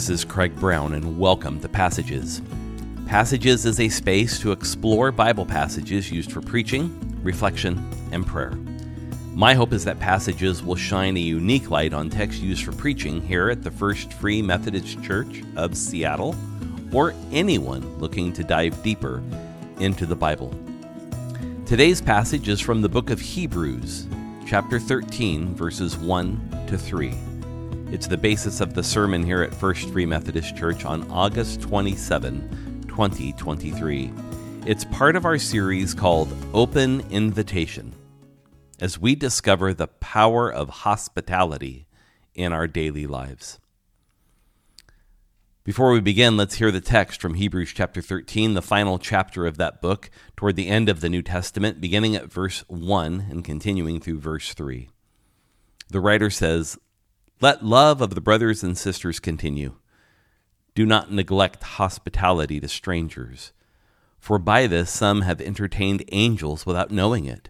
This is Craig Brown, and welcome to Passages. Passages is a space to explore Bible passages used for preaching, reflection, and prayer. My hope is that Passages will shine a unique light on text used for preaching here at the First Free Methodist Church of Seattle, or anyone looking to dive deeper into the Bible. Today's passage is from the book of Hebrews, chapter 13, verses 1 to 3. It's the basis of the sermon here at First Free Methodist Church on August 27, 2023. It's part of our series called Open Invitation as we discover the power of hospitality in our daily lives. Before we begin, let's hear the text from Hebrews chapter 13, the final chapter of that book, toward the end of the New Testament, beginning at verse 1 and continuing through verse 3. The writer says, let love of the brothers and sisters continue. Do not neglect hospitality to strangers, for by this some have entertained angels without knowing it.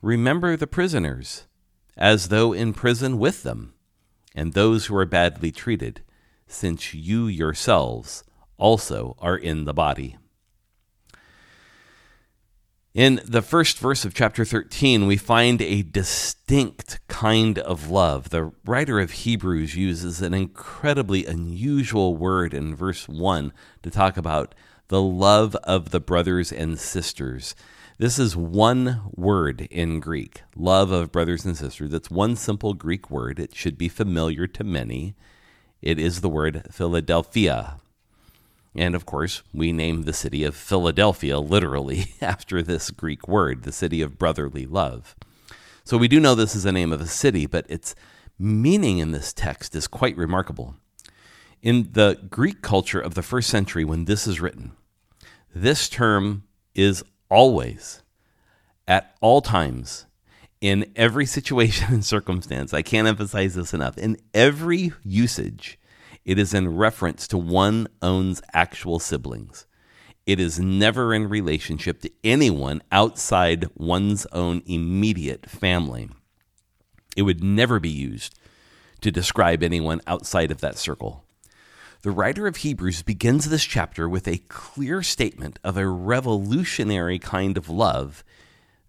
Remember the prisoners, as though in prison with them, and those who are badly treated, since you yourselves also are in the body. In the first verse of chapter 13, we find a distinct kind of love. The writer of Hebrews uses an incredibly unusual word in verse 1 to talk about the love of the brothers and sisters. This is one word in Greek, love of brothers and sisters. It's one simple Greek word. It should be familiar to many. It is the word Philadelphia. And of course, we name the city of Philadelphia literally after this Greek word, the city of brotherly love. So we do know this is the name of a city, but its meaning in this text is quite remarkable. In the Greek culture of the first century, when this is written, this term is always, at all times, in every situation and circumstance. I can't emphasize this enough. In every usage, it is in reference to one own's actual siblings. It is never in relationship to anyone outside one's own immediate family. It would never be used to describe anyone outside of that circle. The writer of Hebrews begins this chapter with a clear statement of a revolutionary kind of love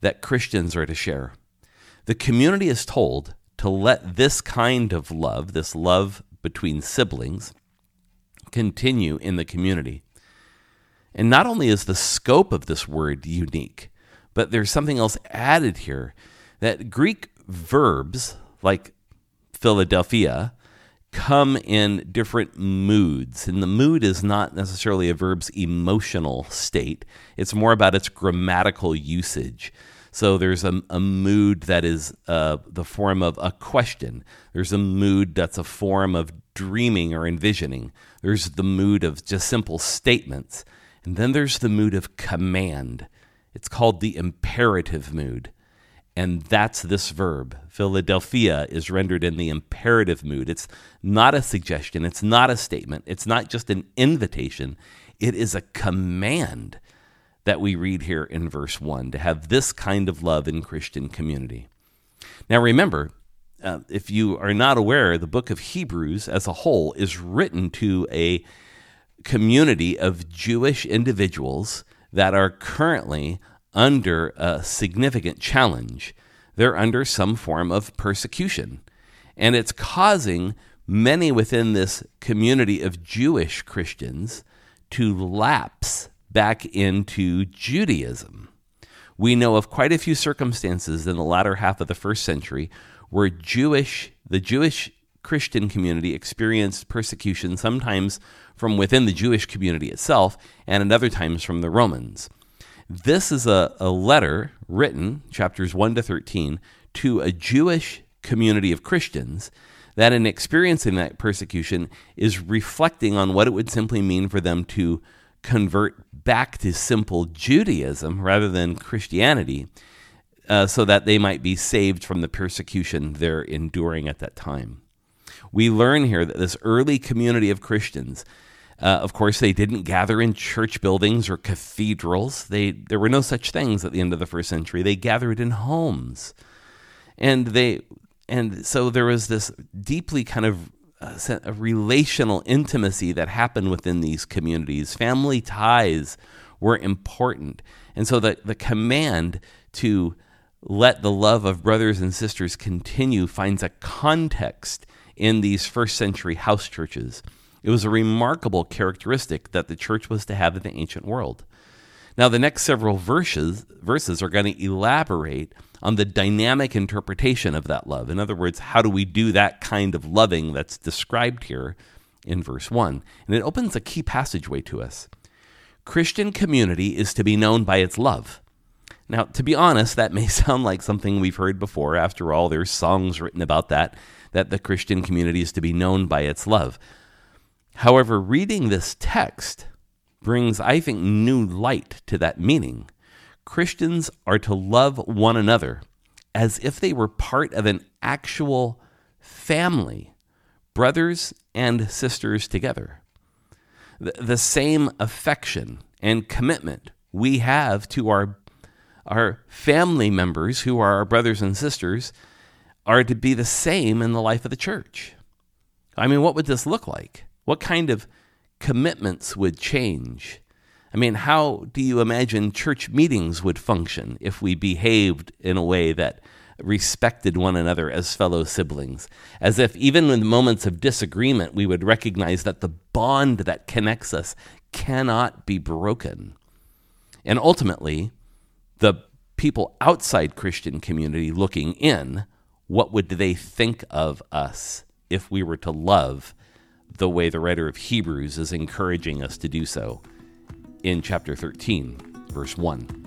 that Christians are to share. The community is told to let this kind of love, this love between siblings continue in the community. And not only is the scope of this word unique, but there's something else added here that Greek verbs like Philadelphia come in different moods. And the mood is not necessarily a verb's emotional state, it's more about its grammatical usage. So there's a, a mood that is uh, the form of a question. There's a mood that's a form of dreaming or envisioning. There's the mood of just simple statements. And then there's the mood of command. It's called the imperative mood. And that's this verb. Philadelphia is rendered in the imperative mood. It's not a suggestion, it's not a statement, it's not just an invitation, it is a command that we read here in verse 1 to have this kind of love in Christian community. Now, remember, uh, if you are not aware, the book of Hebrews as a whole is written to a community of Jewish individuals that are currently under a significant challenge. They're under some form of persecution. And it's causing many within this community of Jewish Christians to lapse back into Judaism. We know of quite a few circumstances in the latter half of the first century where Jewish, the Jewish Christian community experienced persecution, sometimes from within the Jewish community itself, and at other times from the Romans. This is a, a letter written, chapters 1 to 13, to a Jewish community of Christians that, in experiencing that persecution, is reflecting on what it would simply mean for them to convert back to simple Judaism rather than Christianity, uh, so that they might be saved from the persecution they're enduring at that time. We learn here that this early community of Christians, uh, of course, they didn't gather in church buildings or cathedrals. They, there were no such things at the end of the first century. They gathered in homes. And, they, and so there was this deeply kind of a, relational intimacy that happened within these communities. Family ties were important. And so the, the command to let the love of brothers and sisters continue finds a context in these first century house churches. It was a remarkable characteristic that the church was to have in the ancient world. Now, the next several verses, verses are going to elaborate on the dynamic interpretation of that love. In other words, how do we do that kind of loving that's described here in verse 1? And it opens a key passageway to us. Christian community is to be known by its love. Now, to be honest, that may sound like something we've heard before. After all, there's songs written about that, that the Christian community is to be known by its love. However, reading this text brings, I think, new light to that meaning. Christians are to love one another as if they were part of an actual family, brothers and sisters together. The, the same affection and commitment we have to our, our family members who are our brothers and sisters are to be the same in the life of the church. I mean, what would this look like? What kind of commitments would change? I mean, how do you imagine church meetings would function if we behaved in a way that respected one another as fellow siblings? As if even in moments of disagreement, we would recognize that the bond that connects us cannot be broken. And ultimately, the people outside Christian community looking in, what would they think of us if we were to love the way the writer of Hebrews is encouraging us to do so in chapter 13, verse 1.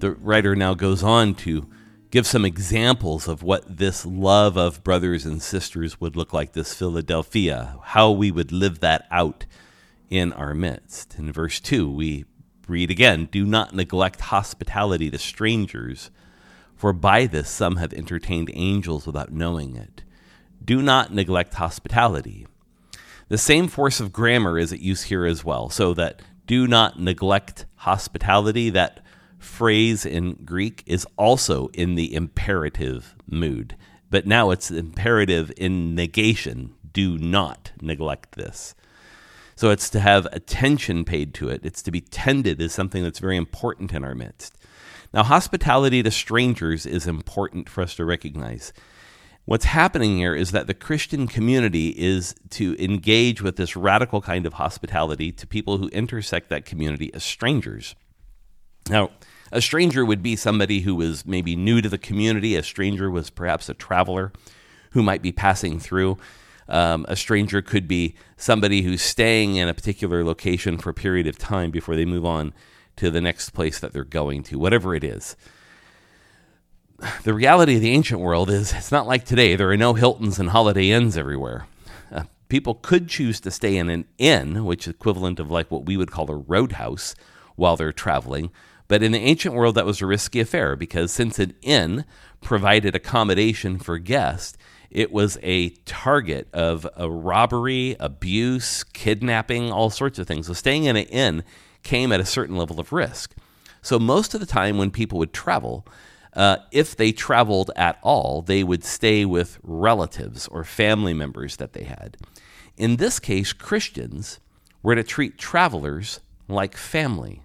The writer now goes on to give some examples of what this love of brothers and sisters would look like, this Philadelphia, how we would live that out in our midst. In verse 2, we read again Do not neglect hospitality to strangers for by this some have entertained angels without knowing it. Do not neglect hospitality. The same force of grammar is at use here as well, so that do not neglect hospitality, that phrase in Greek is also in the imperative mood, but now it's imperative in negation. Do not neglect this. So it's to have attention paid to it. It's to be tended as something that's very important in our midst. Now, hospitality to strangers is important for us to recognize. What's happening here is that the Christian community is to engage with this radical kind of hospitality to people who intersect that community as strangers. Now, a stranger would be somebody who was maybe new to the community. A stranger was perhaps a traveler who might be passing through. Um, a stranger could be somebody who's staying in a particular location for a period of time before they move on to the next place that they're going to, whatever it is. The reality of the ancient world is it's not like today. There are no Hiltons and Holiday Inns everywhere. Uh, people could choose to stay in an inn, which is equivalent of like what we would call a roadhouse while they're traveling. But in the ancient world, that was a risky affair because since an inn provided accommodation for guests, it was a target of a robbery, abuse, kidnapping, all sorts of things. So staying in an inn came at a certain level of risk. So, most of the time when people would travel, uh, if they traveled at all, they would stay with relatives or family members that they had. In this case, Christians were to treat travelers like family.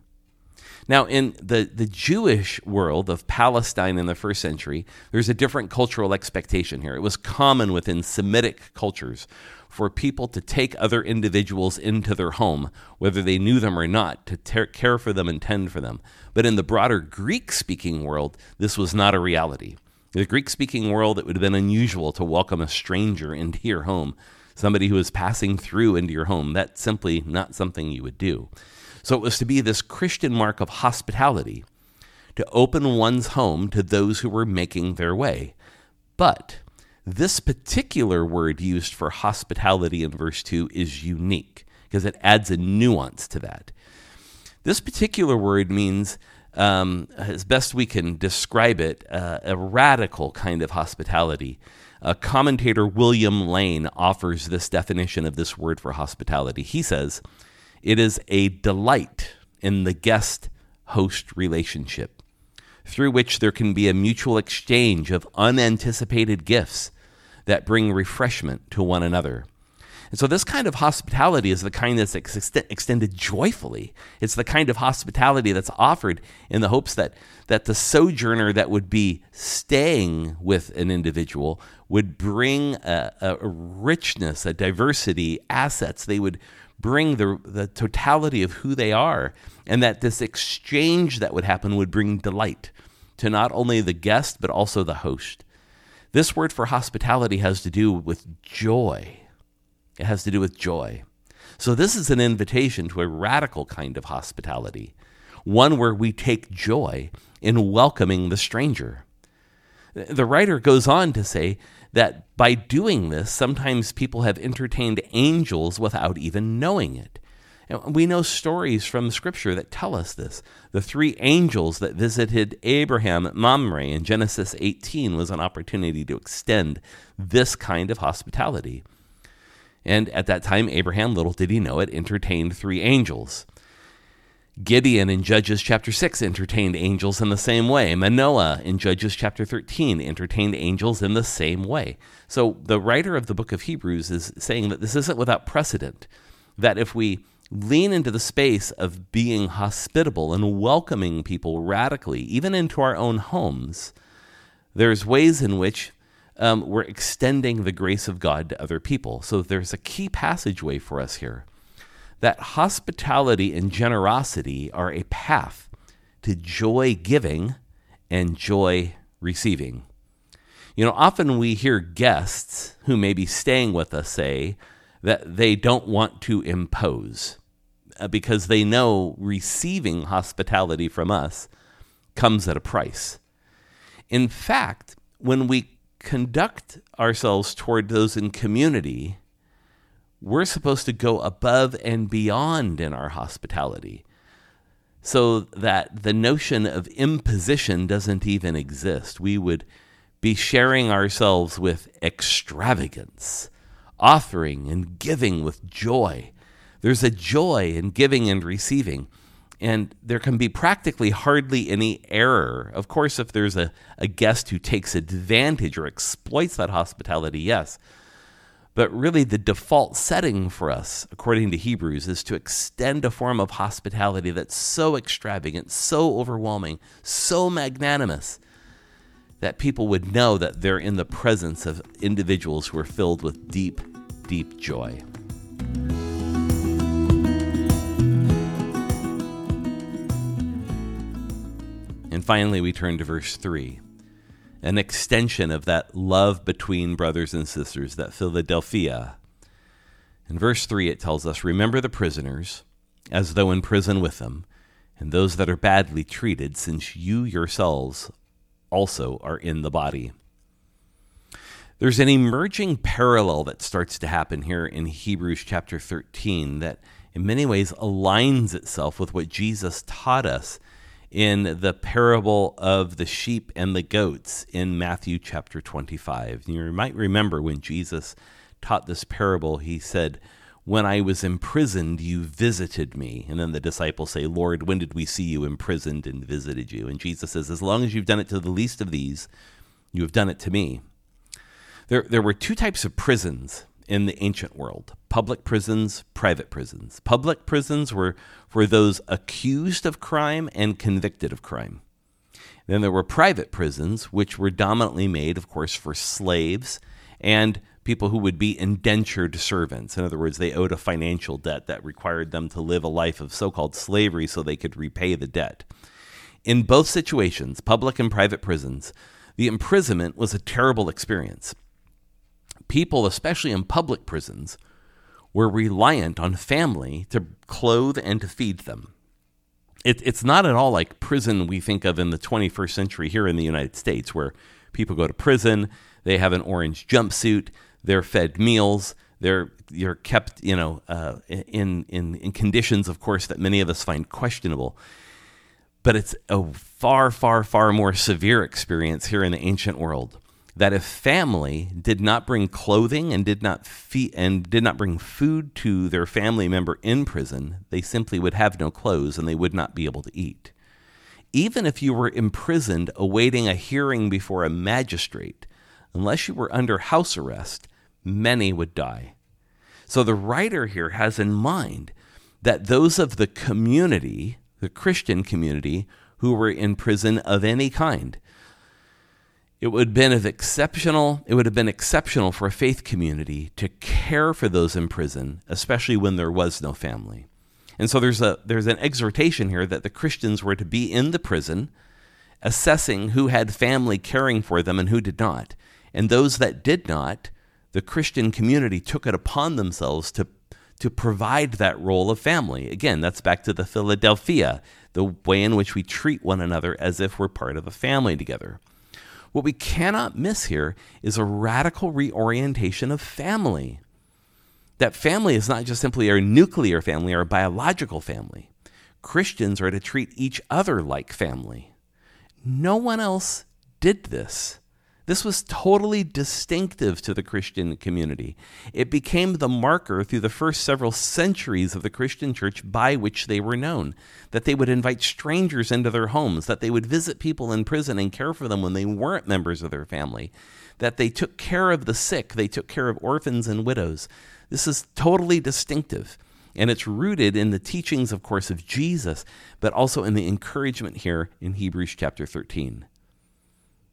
Now, in the, the Jewish world of Palestine in the first century, there's a different cultural expectation here. It was common within Semitic cultures for people to take other individuals into their home, whether they knew them or not, to ter- care for them and tend for them. But in the broader Greek speaking world, this was not a reality. In the Greek speaking world, it would have been unusual to welcome a stranger into your home, somebody who was passing through into your home. That's simply not something you would do. So it was to be this Christian mark of hospitality to open one's home to those who were making their way. But this particular word used for hospitality in verse 2 is unique because it adds a nuance to that. This particular word means, um, as best we can describe it, uh, a radical kind of hospitality. Uh, commentator William Lane offers this definition of this word for hospitality. He says, It is a delight in the guest host relationship through which there can be a mutual exchange of unanticipated gifts that bring refreshment to one another. And so, this kind of hospitality is the kind that's ex- extended joyfully. It's the kind of hospitality that's offered in the hopes that, that the sojourner that would be staying with an individual would bring a, a richness, a diversity, assets. They would bring the, the totality of who they are, and that this exchange that would happen would bring delight to not only the guest, but also the host. This word for hospitality has to do with joy. It has to do with joy. So, this is an invitation to a radical kind of hospitality, one where we take joy in welcoming the stranger. The writer goes on to say that by doing this, sometimes people have entertained angels without even knowing it. And we know stories from Scripture that tell us this. The three angels that visited Abraham at Mamre in Genesis 18 was an opportunity to extend this kind of hospitality. And at that time, Abraham, little did he know it, entertained three angels. Gideon in Judges chapter 6 entertained angels in the same way. Manoah in Judges chapter 13 entertained angels in the same way. So the writer of the book of Hebrews is saying that this isn't without precedent, that if we lean into the space of being hospitable and welcoming people radically, even into our own homes, there's ways in which um, we're extending the grace of God to other people. So there's a key passageway for us here that hospitality and generosity are a path to joy giving and joy receiving. You know, often we hear guests who may be staying with us say that they don't want to impose uh, because they know receiving hospitality from us comes at a price. In fact, when we conduct ourselves toward those in community, we're supposed to go above and beyond in our hospitality so that the notion of imposition doesn't even exist. We would be sharing ourselves with extravagance, offering and giving with joy. There's a joy in giving and receiving and there can be practically hardly any error. Of course, if there's a, a guest who takes advantage or exploits that hospitality, yes. But really, the default setting for us, according to Hebrews, is to extend a form of hospitality that's so extravagant, so overwhelming, so magnanimous that people would know that they're in the presence of individuals who are filled with deep, deep joy. And finally, we turn to verse 3, an extension of that love between brothers and sisters, that Philadelphia. In verse 3, it tells us Remember the prisoners, as though in prison with them, and those that are badly treated, since you yourselves also are in the body. There's an emerging parallel that starts to happen here in Hebrews chapter 13 that in many ways aligns itself with what Jesus taught us in the parable of the sheep and the goats in Matthew chapter 25. You might remember when Jesus taught this parable, he said, When I was imprisoned, you visited me. And then the disciples say, Lord, when did we see you imprisoned and visited you? And Jesus says, As long as you've done it to the least of these, you have done it to me. There, there were two types of prisons in the ancient world public prisons, private prisons. Public prisons were for those accused of crime and convicted of crime. Then there were private prisons, which were dominantly made, of course, for slaves and people who would be indentured servants. In other words, they owed a financial debt that required them to live a life of so called slavery so they could repay the debt. In both situations, public and private prisons, the imprisonment was a terrible experience people, especially in public prisons, were reliant on family to clothe and to feed them. It, it's not at all like prison we think of in the 21st century here in the United States, where people go to prison, they have an orange jumpsuit, they're fed meals, they're you're kept, you know, uh, in, in in conditions, of course, that many of us find questionable. But it's a far, far, far more severe experience here in the ancient world that if family did not bring clothing and did not feed and did not bring food to their family member in prison, they simply would have no clothes and they would not be able to eat. even if you were imprisoned awaiting a hearing before a magistrate, unless you were under house arrest, many would die. So the writer here has in mind that those of the community, the Christian community, who were in prison of any kind, it would have been of exceptional it would have been exceptional for a faith community to care for those in prison, especially when there was no family. And so there's a there's an exhortation here that the Christians were to be in the prison, assessing who had family caring for them and who did not. And those that did not, the Christian community took it upon themselves to to provide that role of family. Again, that's back to the Philadelphia, the way in which we treat one another as if we're part of a family together. What we cannot miss here is a radical reorientation of family that family is not just simply our nuclear family, our biological family. Christians are to treat each other like family. No one else did this. This was totally distinctive to the Christian community. It became the marker through the first several centuries of the Christian church by which they were known. That they would invite strangers into their homes, that they would visit people in prison and care for them when they weren't members of their family, that they took care of the sick, they took care of orphans and widows, this is totally distinctive. And it's rooted in the teachings, of course, of Jesus, but also in the encouragement here in Hebrews chapter 13.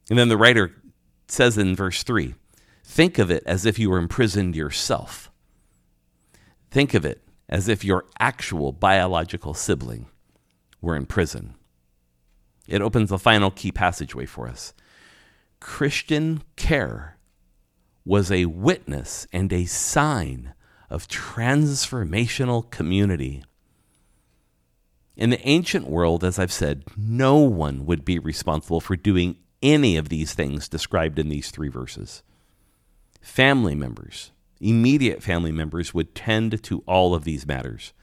And then the writer says in verse 3 think of it as if you were imprisoned yourself. Think of it as if your actual biological sibling were in prison. It opens the final key passageway for us. Christian care was a witness and a sign of transformational community. In the ancient world, as I've said, no one would be responsible for doing any of these things described in these three verses. Family members, immediate family members, would tend to all of these matters.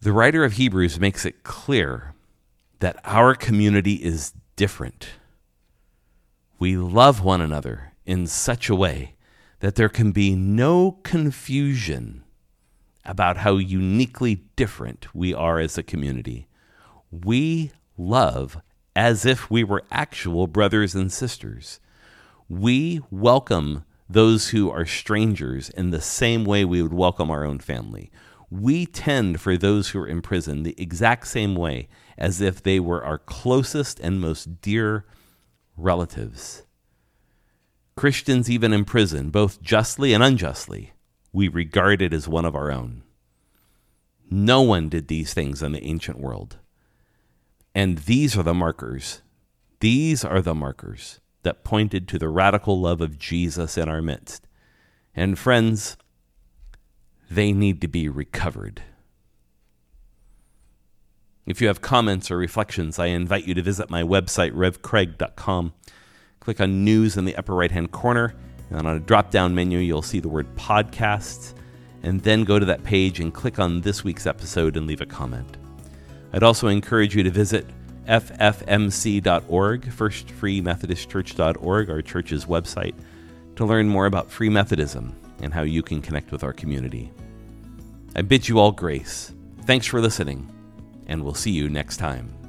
The writer of Hebrews makes it clear that our community is different. We love one another in such a way that there can be no confusion about how uniquely different we are as a community. We love as if we were actual brothers and sisters. We welcome those who are strangers in the same way we would welcome our own family. We tend for those who are in prison the exact same way as if they were our closest and most dear relatives. Christians, even in prison, both justly and unjustly, we regard it as one of our own. No one did these things in the ancient world. And these are the markers. These are the markers that pointed to the radical love of Jesus in our midst. And friends, they need to be recovered. If you have comments or reflections, I invite you to visit my website, revcraig.com. Click on News in the upper right hand corner, and on a drop down menu, you'll see the word Podcasts. And then go to that page and click on this week's episode and leave a comment. I'd also encourage you to visit ffmc.org, firstfreemethodistchurch.org, our church's website, to learn more about Free Methodism and how you can connect with our community. I bid you all grace. Thanks for listening, and we'll see you next time.